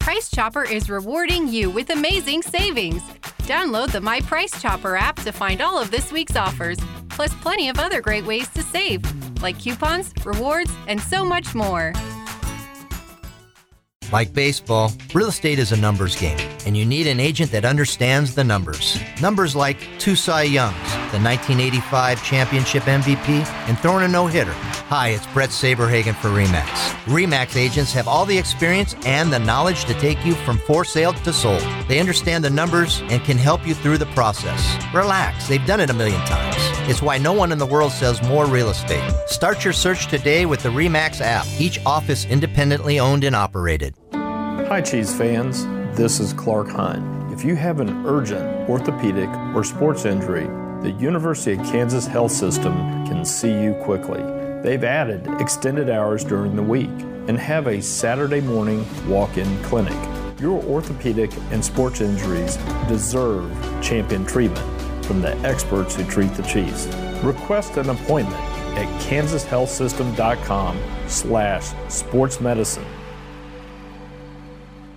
Price Chopper is rewarding you with amazing savings. Download the My Price Chopper app to find all of this week's offers, plus plenty of other great ways to save, like coupons, rewards, and so much more. Like baseball, real estate is a numbers game, and you need an agent that understands the numbers. Numbers like two Cy Youngs, the 1985 championship MVP, and throwing a no hitter. Hi, it's Brett Saberhagen for REMAX. REMAX agents have all the experience and the knowledge to take you from for sale to sold. They understand the numbers and can help you through the process. Relax, they've done it a million times. It's why no one in the world sells more real estate. Start your search today with the REMAX app, each office independently owned and operated. Hi, Chiefs fans. This is Clark Hunt. If you have an urgent orthopedic or sports injury, the University of Kansas Health System can see you quickly. They've added extended hours during the week and have a Saturday morning walk in clinic. Your orthopedic and sports injuries deserve champion treatment from the experts who treat the Chiefs. Request an appointment at kansashealthsystem.com slash sportsmedicine.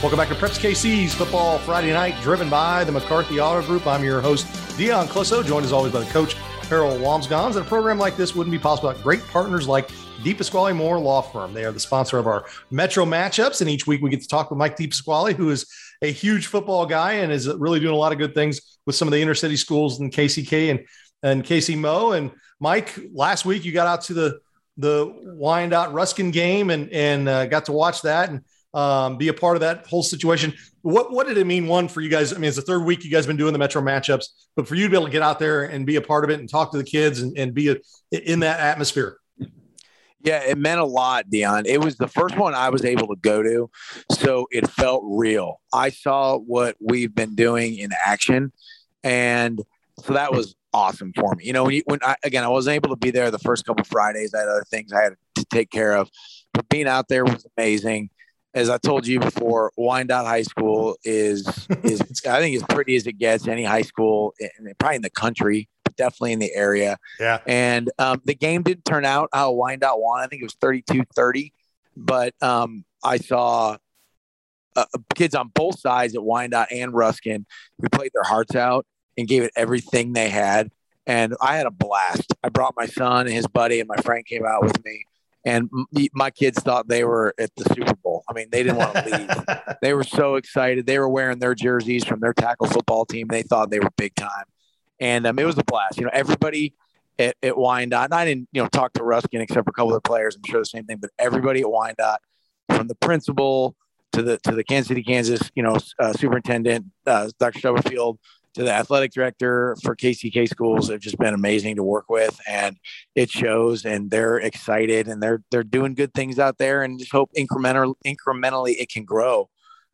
Welcome back to Preps KC's Football Friday Night, driven by the McCarthy Auto Group. I'm your host, Dion Clisso, joined as always by the coach, Harold Wamsgans. And a program like this wouldn't be possible without great partners like DePasquale Moore Law Firm. They are the sponsor of our Metro matchups. And each week we get to talk with Mike DePasquale, who is a huge football guy and is really doing a lot of good things with some of the inner city schools in KCK and, and KC Mo. And Mike, last week you got out to the the Wyandotte Ruskin game and and uh, got to watch that and um, be a part of that whole situation. What what did it mean? One for you guys. I mean, it's the third week you guys been doing the Metro matchups, but for you to be able to get out there and be a part of it and talk to the kids and, and be a, in that atmosphere. Yeah, it meant a lot, Dion. It was the first one I was able to go to, so it felt real. I saw what we've been doing in action, and so that was awesome for me. You know, when, you, when I, again, I wasn't able to be there the first couple of Fridays. I had other things I had to take care of, but being out there was amazing. As I told you before, Wyandotte High School is is I think as pretty as it gets. Any high school, in, probably in the country, but definitely in the area. Yeah. And um, the game didn't turn out how Wyandotte won. I think it was 32-30. But um, I saw uh, kids on both sides at Wyandotte and Ruskin who played their hearts out and gave it everything they had. And I had a blast. I brought my son and his buddy, and my friend came out with me. And my kids thought they were at the Super Bowl. I mean, they didn't want to leave. they were so excited. They were wearing their jerseys from their tackle football team. They thought they were big time. and um, it was a blast. You know, everybody at, at Wyandotte, and I didn't you know talk to Ruskin except for a couple of players. I'm sure the same thing, but everybody at Wyandotte, from the principal to the to the Kansas City, Kansas, you know, uh, superintendent, uh, Dr. Stubblefield, to the athletic director for KCK schools have just been amazing to work with, and it shows. And they're excited, and they're they're doing good things out there, and just hope incremental incrementally it can grow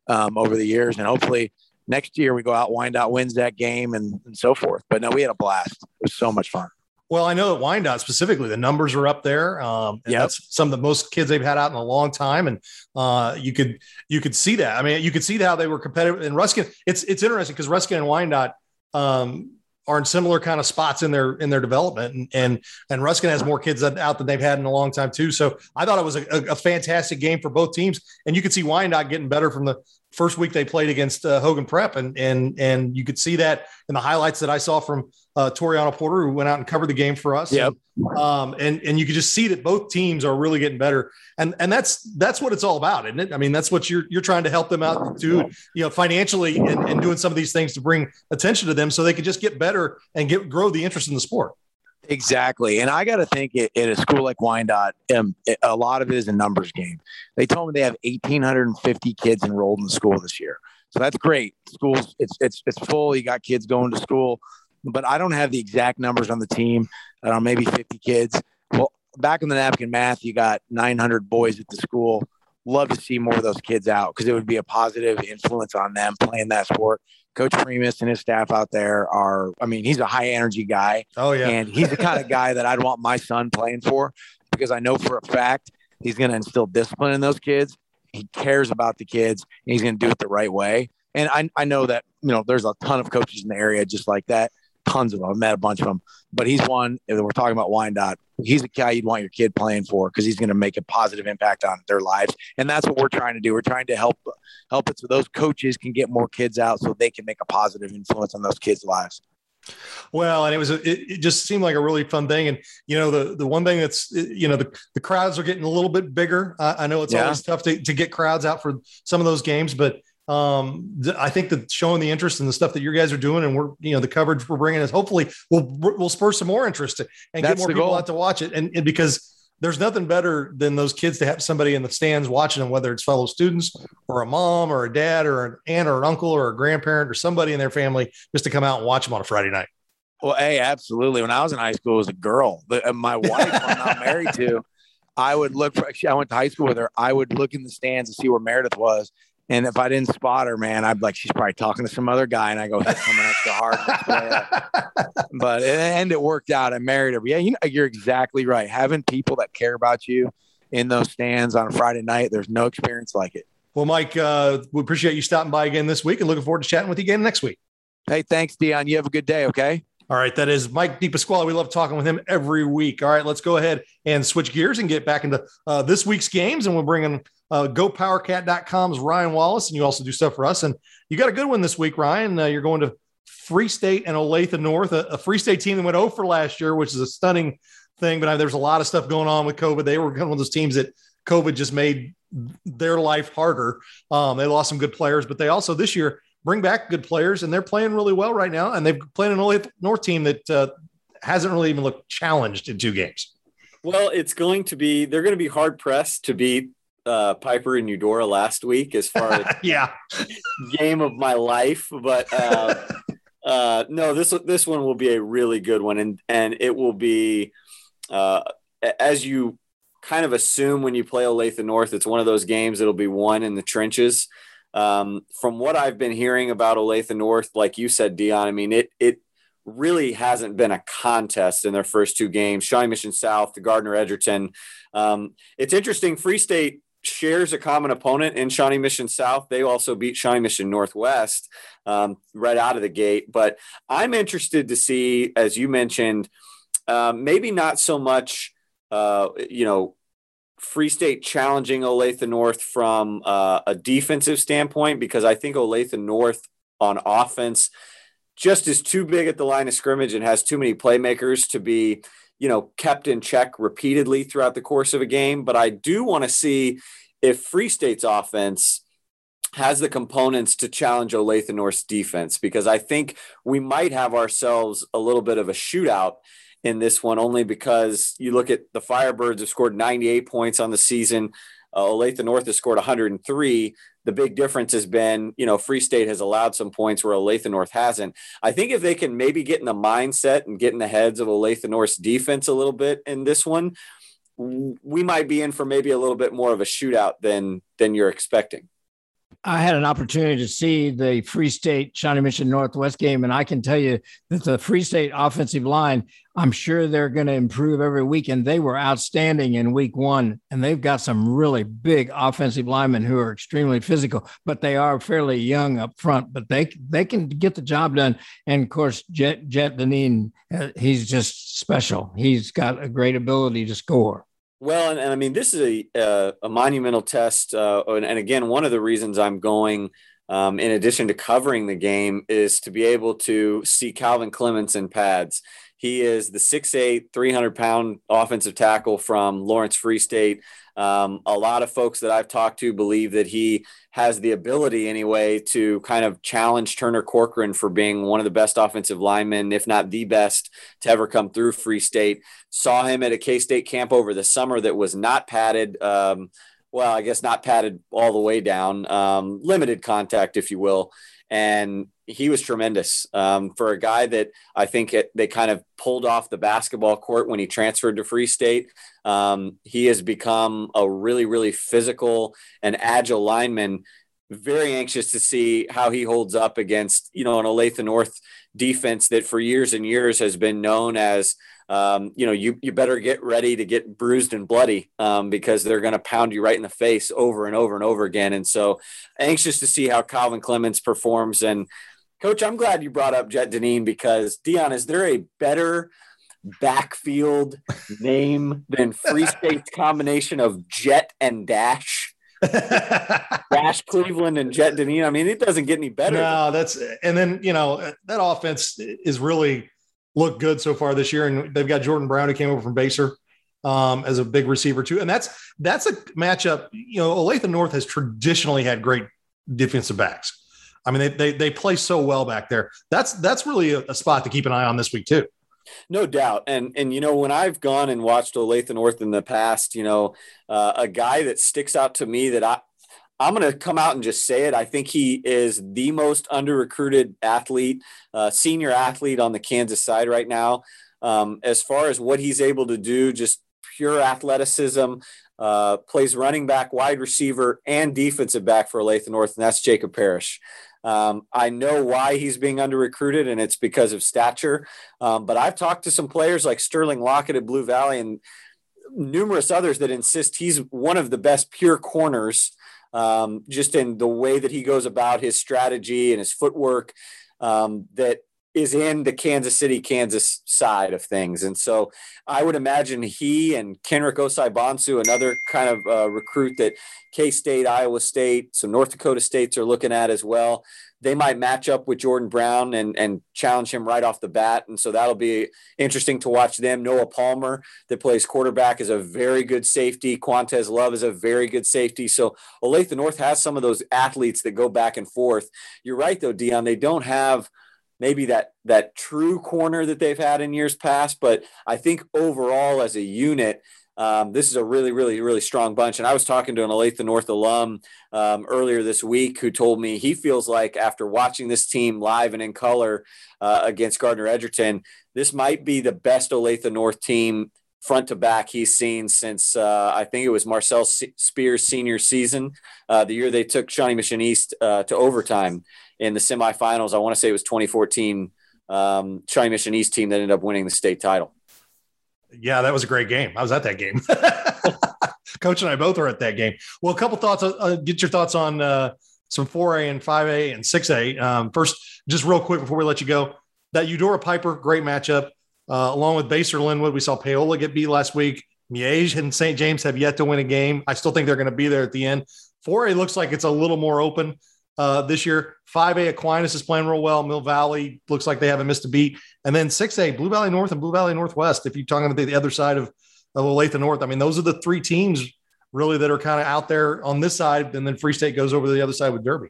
um, over the years, and hopefully next year we go out, Wyandotte wins that game, and, and so forth. But no, we had a blast. It was so much fun. Well, I know at Wyandotte specifically, the numbers are up there. Um, Yep. that's some of the most kids they've had out in a long time, and uh, you could you could see that. I mean, you could see how they were competitive. And Ruskin, it's it's interesting because Ruskin and Wyandotte um, are in similar kind of spots in their in their development, and and, and Ruskin has more kids out than they've had in a long time too. So I thought it was a, a, a fantastic game for both teams, and you could see Wyandotte getting better from the first week they played against uh, Hogan Prep, and and and you could see that in the highlights that I saw from uh, Toriano Porter, who went out and covered the game for us. Yep. And, um, and and you could just see that both teams are really getting better, and and that's that's what it's all about, isn't it? I mean, that's what you're you're trying to help them out to, you know, financially and, and doing some of these things to bring attention to them, so they can just get better and get grow the interest in the sport. Exactly. And I got to think at, a school like Wyandotte, um, a lot of it is a numbers game. They told me they have 1,850 kids enrolled in the school this year. So that's great. Schools, it's, it's, it's full. You got kids going to school, but I don't have the exact numbers on the team. I don't know, maybe 50 kids. Well, back in the napkin math, you got 900 boys at the school. Love to see more of those kids out because it would be a positive influence on them playing that sport. Coach Primus and his staff out there are, I mean, he's a high energy guy. Oh, yeah. And he's the kind of guy that I'd want my son playing for because I know for a fact he's going to instill discipline in those kids. He cares about the kids and he's going to do it the right way. And I, I know that, you know, there's a ton of coaches in the area just like that. Tons of them. I've met a bunch of them, but he's one. If we're talking about Wyandotte, he's a guy you'd want your kid playing for because he's going to make a positive impact on their lives. And that's what we're trying to do. We're trying to help help it so those coaches can get more kids out so they can make a positive influence on those kids' lives. Well, and it was a, it, it just seemed like a really fun thing. And you know, the the one thing that's you know the, the crowds are getting a little bit bigger. I, I know it's Yeah. always tough to, to get crowds out for some of those games, but um th- I think that showing the interest in the stuff that you guys are doing and we're you know the coverage we're bringing is hopefully will will spur some more interest and get more people goal. out to watch it. And, and because there's nothing better than those kids to have somebody in the stands watching them, whether it's fellow students or a mom or a dad or an aunt or an uncle or a grandparent or somebody in their family just to come out and watch them on a Friday night. Well, hey, absolutely. When I was in high school, as a girl, the, uh, my wife, I'm not married to, I would look for. I went to high school with her. I would look in the stands to see where Meredith was, and if I didn't spot her, man, I'd like, she's probably talking to some other guy, and I go hit someone extra hard. but and it worked out. I married her. But yeah, you know, you're exactly right. Having people that care about you in those stands on a Friday night, there's no experience like it. Well, Mike, uh, we appreciate you stopping by again this week and looking forward to chatting with you again next week. Hey, thanks, Dion. You have a good day. Okay. All right, that is Mike DePasquale. We love talking with him every week. All right, let's go ahead and switch gears and get back into uh, this week's games. And we'll bring in uh, GoPowerCat.com's Ryan Wallace, and you also do stuff for us. And you got a good one this week, Ryan. Uh, you're going to Free State and Olathe North, a, a Free State team that went 0 for last year, which is a stunning thing. But uh, there's a lot of stuff going on with COVID. They were one of those teams that COVID just made their life harder. Um, they lost some good players, but they also this year bring back good players, and they're playing really well right now. And they've played an Olathe North team that uh, hasn't really even looked challenged in two games. Well, it's going to be they're going to be hard pressed to beat uh, Piper and Eudora last week as far as yeah game of my life, but uh, uh, no, this this one will be a really good one, and and it will be uh, as you kind of assume when you play Olathe North, it's one of those games that'll be won in the trenches. Um, from what I've been hearing about Olathe North, like you said, Dion, I mean it it really hasn't been a contest in their first two games. Shawnee Mission South, the Gardner Edgerton. Um, it's interesting. Free State shares a common opponent in Shawnee Mission South. They also beat Shawnee Mission Northwest um, right out of the gate. But I'm interested to see, as you mentioned, um, maybe not so much, uh, you know, Free State challenging Olathe North from uh, a defensive standpoint because I think Olathe North on offense just is too big at the line of scrimmage and has too many playmakers to be, you know, kept in check repeatedly throughout the course of a game. But I do want to see if Free State's offense has the components to challenge Olathe North's defense because I think we might have ourselves a little bit of a shootout in this one, only because you look at the Firebirds have scored 98 points on the season. Uh, Olathe North has scored 103. The big difference has been, you know, Free State has allowed some points where Olathe North hasn't. I think if they can maybe get in the mindset and get in the heads of Olathe North's defense a little bit in this one, we might be in for maybe a little bit more of a shootout than than you're expecting. I had an opportunity to see the Free State Shawnee Mission Northwest game, and I can tell you that the Free State offensive line, I'm sure they're going to improve every week, and they were outstanding in week one. And they've got some really big offensive linemen who are extremely physical, but they are fairly young up front. But they they can get the job done. And of course, Jet Jet Deneen, uh, he's just special. He's got a great ability to score. Well, and, and I mean, this is a uh, a monumental test, uh, and, and, again, one of the reasons I'm going, um, in addition to covering the game, is to be able to see Calvin Clements in pads. He is the 6'8", 300 pound offensive tackle from Lawrence Free State. Um, a lot of folks that I've talked to believe that he has the ability, anyway, to kind of challenge Turner Corcoran for being one of the best offensive linemen, if not the best, to ever come through Free State. Saw him at a K State camp over the summer that was not padded. Um, well, I guess not padded all the way down, um, limited contact, if you will. And he was tremendous um, for a guy that I think it, they kind of pulled off the basketball court when he transferred to Free State. Um, he has become a really, really physical and agile lineman. Very anxious to see how he holds up against, you know, an Olathe North defense that for years and years has been known as um, you know, you, you better get ready to get bruised and bloody um, because they're going to pound you right in the face over and over and over again. And so anxious to see how Calvin Clements performs. And coach, I'm glad you brought up Jet Deneen because Dion, is there a better backfield name than Free State's combination of Jet and Dash? Dash Cleveland and Jet Deneen. I mean, it doesn't get any better. No, that's and then you know that offense is really looked good so far this year. And they've got Jordan Brown who came over from Basehor um, as a big receiver too. And that's that's a matchup. You know, Olathe North has traditionally had great defensive backs. I mean, they they, they play so well back there. That's that's really a, a spot to keep an eye on this week too. No doubt, and and you know when I've gone and watched Olathe North in the past, you know, uh, a guy that sticks out to me that I I'm going to come out and just say it. I think he is the most under recruited athlete, uh, senior athlete on the Kansas side right now. Um, as far as what he's able to do, just pure athleticism, uh, plays running back, wide receiver, and defensive back for Olathe North, and that's Jacob Parrish. Um, I know why he's being under recruited, and it's because of stature. Um, but I've talked to some players like Sterling Lockett at Blue Valley and numerous others that insist he's one of the best pure corners um, just in the way that he goes about his strategy and his footwork um, that is in the Kansas City, Kansas side of things. And so I would imagine he and Kenrick Osai Bonsu, another kind of uh, recruit that K State, Iowa State, some North Dakota states are looking at as well they might match up with Jordan Brown and and challenge him right off the bat. And so that'll be interesting to watch them. Noah Palmer, that plays quarterback, is a very good safety. Quantez Love is a very good safety. So Olathe North has some of those athletes that go back and forth. You're right though, Dion. They don't have maybe that that true corner that they've had in years past, but I think overall as a unit, um, this is a really, really, really strong bunch. And I was talking to an Olathe North alum um, earlier this week who told me he feels like after watching this team live and in color uh, against Gardner Edgerton, this might be the best Olathe North team front to back he's seen since uh, I think it was Marcel Spears' senior season, uh, the year they took Shawnee Mission East uh, to overtime in the semifinals. I want to say it was 2014 um, Shawnee Mission East team that ended up winning the state title yeah, that was a great game. I was at that game. Coach and I both were at that game. Well, a couple thoughts. Uh, uh get your thoughts on uh, some 4A and 5A and 6A. Um, first, just real quick before we let you go, that Eudora Piper, great matchup. Uh, along with Basehor Linwood, we saw Paola get beat last week. Miege and St. James have yet to win a game. I still think they're going to be there at the end. 4A looks like it's a little more open uh, this year. 5A Aquinas is playing real well. Mill Valley looks like they haven't missed a beat. And then 6A, Blue Valley North and Blue Valley Northwest. If you're talking about the other side of, of Olathe North, I mean, those are the three teams really that are kind of out there on this side, and then Free State goes over to the other side with Derby.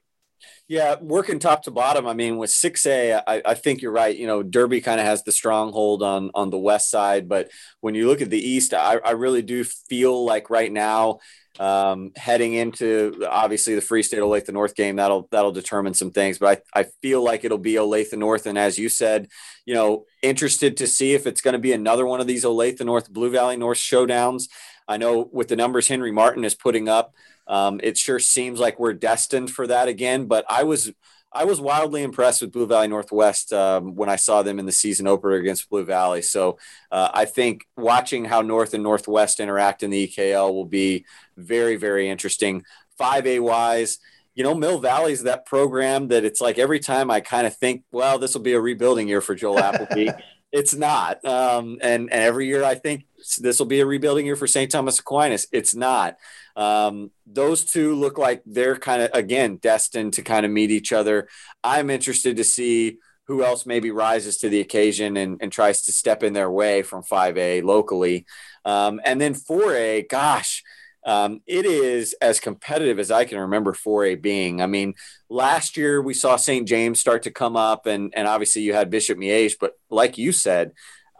Yeah, working top to bottom. I mean, with six A, I, I think you're right. You know, Derby kind of has the stronghold on on the west side, but when you look at the east, I, I really do feel like right now, um, heading into obviously the Free State Olathe North game, that'll that'll determine some things. But I, I feel like it'll be Olathe North, and as you said, you know, interested to see if it's going to be another one of these Olathe North Blue Valley North showdowns. I know with the numbers Henry Martin is putting up um, it sure seems like we're destined for that again. But I was I was wildly impressed with Blue Valley Northwest um, when I saw them in the season opener against Blue Valley. So uh, I think watching how North and Northwest interact in the EKL will be very very interesting. Five A wise. You know, Mill Valley is that program that it's like every time I kind of think, well, this will be a rebuilding year for Joel Applebee. It's not. Um, and, and every year I think this will be a rebuilding year for St. Thomas Aquinas. It's not. Um, those two look like they're kind of again destined to kind of meet each other. I'm interested to see who else maybe rises to the occasion and, and tries to step in their way from 5A locally. Um, and then 4A, gosh, um, it is as competitive as I can remember 4A being. I mean, last year we saw St. James start to come up, and, and obviously you had Bishop Miege, but like you said,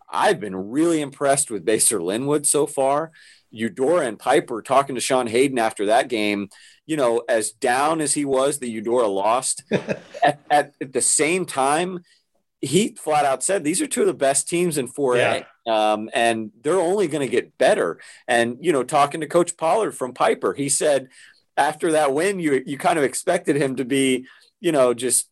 I've been really impressed with Basehor Linwood so far. Eudora and Piper talking to Sean Hayden after that game, you know, as down as he was, the Eudora lost. at, at, at, the same time, he flat out said these are two of the best teams in 4A. Yeah. Um, and they're only going to get better. And, you know, talking to Coach Pollard from Piper, he said after that win, you you kind of expected him to be, you know, just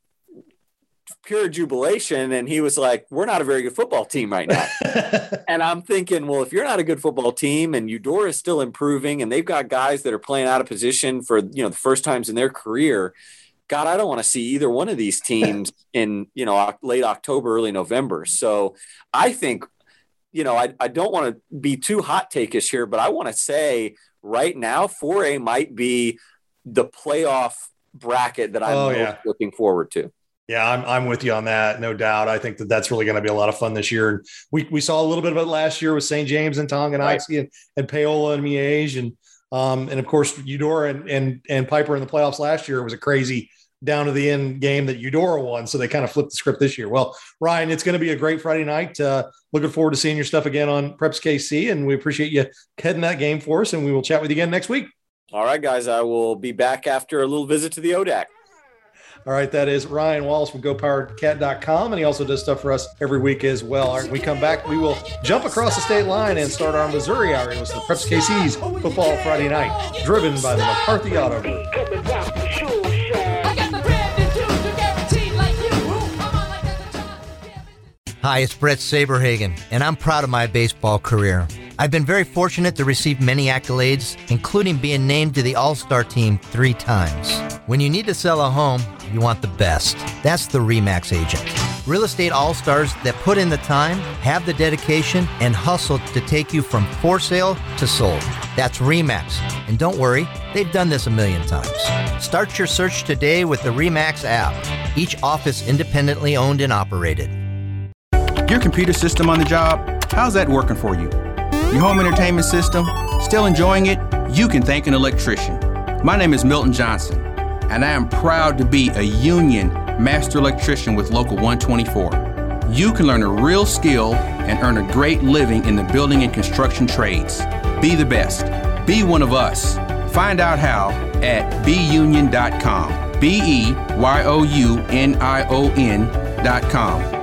pure jubilation. And he was like, We're not a very good football team right now. and I'm thinking, well, if you're not a good football team and Eudora is still improving and they've got guys that are playing out of position for, you know, the first times in their career, God, I don't want to see either one of these teams in, you know, late October, early November. So I think, you know, I, I don't want to be too hot takeish here, but I want to say right now, 4A might be the playoff bracket that I'm oh, yeah. looking forward to. Yeah, I'm, I'm with you on that. No doubt. I think that that's really going to be a lot of fun this year. And we, we saw a little bit of it last year with St. James and Tonganoxie right. and, and Paola and Miege. And, um, and of course, Eudora and, and, and Piper in the playoffs last year. It was a crazy down to the end game that Eudora won. So they kind of flipped the script this year. Well, Ryan, it's going to be a great Friday night. Uh, looking forward to seeing your stuff again on Preps KC. And we appreciate you heading that game for us. And we will chat with you again next week. All right, guys. I will be back after a little visit to the ODAC. All right, that is Ryan Wallace with GoPowerCat.com, and he also does stuff for us every week as well. All right, when we come back, we will jump across the state line and start our Missouri hour. It was the Preps KC's Football Friday Night, driven by the McCarthy Auto Group. Hi, it's Brett Saberhagen, and I'm proud of my baseball career. I've been very fortunate to receive many accolades, including being named to the All Star team three times. When you need to sell a home, you want the best. That's the REMAX agent. Real estate all stars that put in the time, have the dedication, and hustle to take you from for sale to sold. That's REMAX. And don't worry, they've done this a million times. Start your search today with the REMAX app, each office independently owned and operated. Your computer system on the job, how's that working for you? Your home entertainment system, still enjoying it? You can thank an electrician. My name is Milton Johnson, and I am proud to be a union master electrician with Local 124. You can learn a real skill and earn a great living in the building and construction trades. Be the best. Be one of us. Find out how at beunion.com. B E Y O U N I O N.com.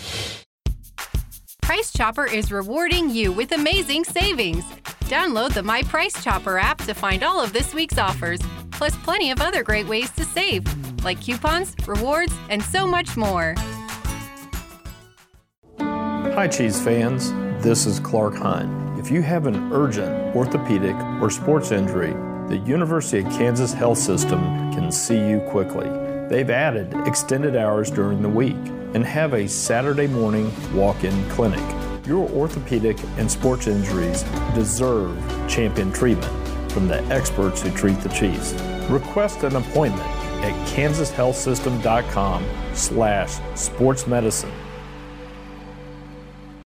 Price Chopper is rewarding you with amazing savings. Download the My Price Chopper app to find all of this week's offers, plus plenty of other great ways to save, like coupons, rewards, and so much more. Hi, Chiefs fans. This is Clark Hunt. If you have an urgent orthopedic or sports injury, the University of Kansas Health System can see you quickly. They've added extended hours during the week and have a Saturday morning walk in clinic. Your orthopedic and sports injuries deserve champion treatment from the experts who treat the Chiefs. Request an appointment at kansashealthsystem.com slash sportsmedicine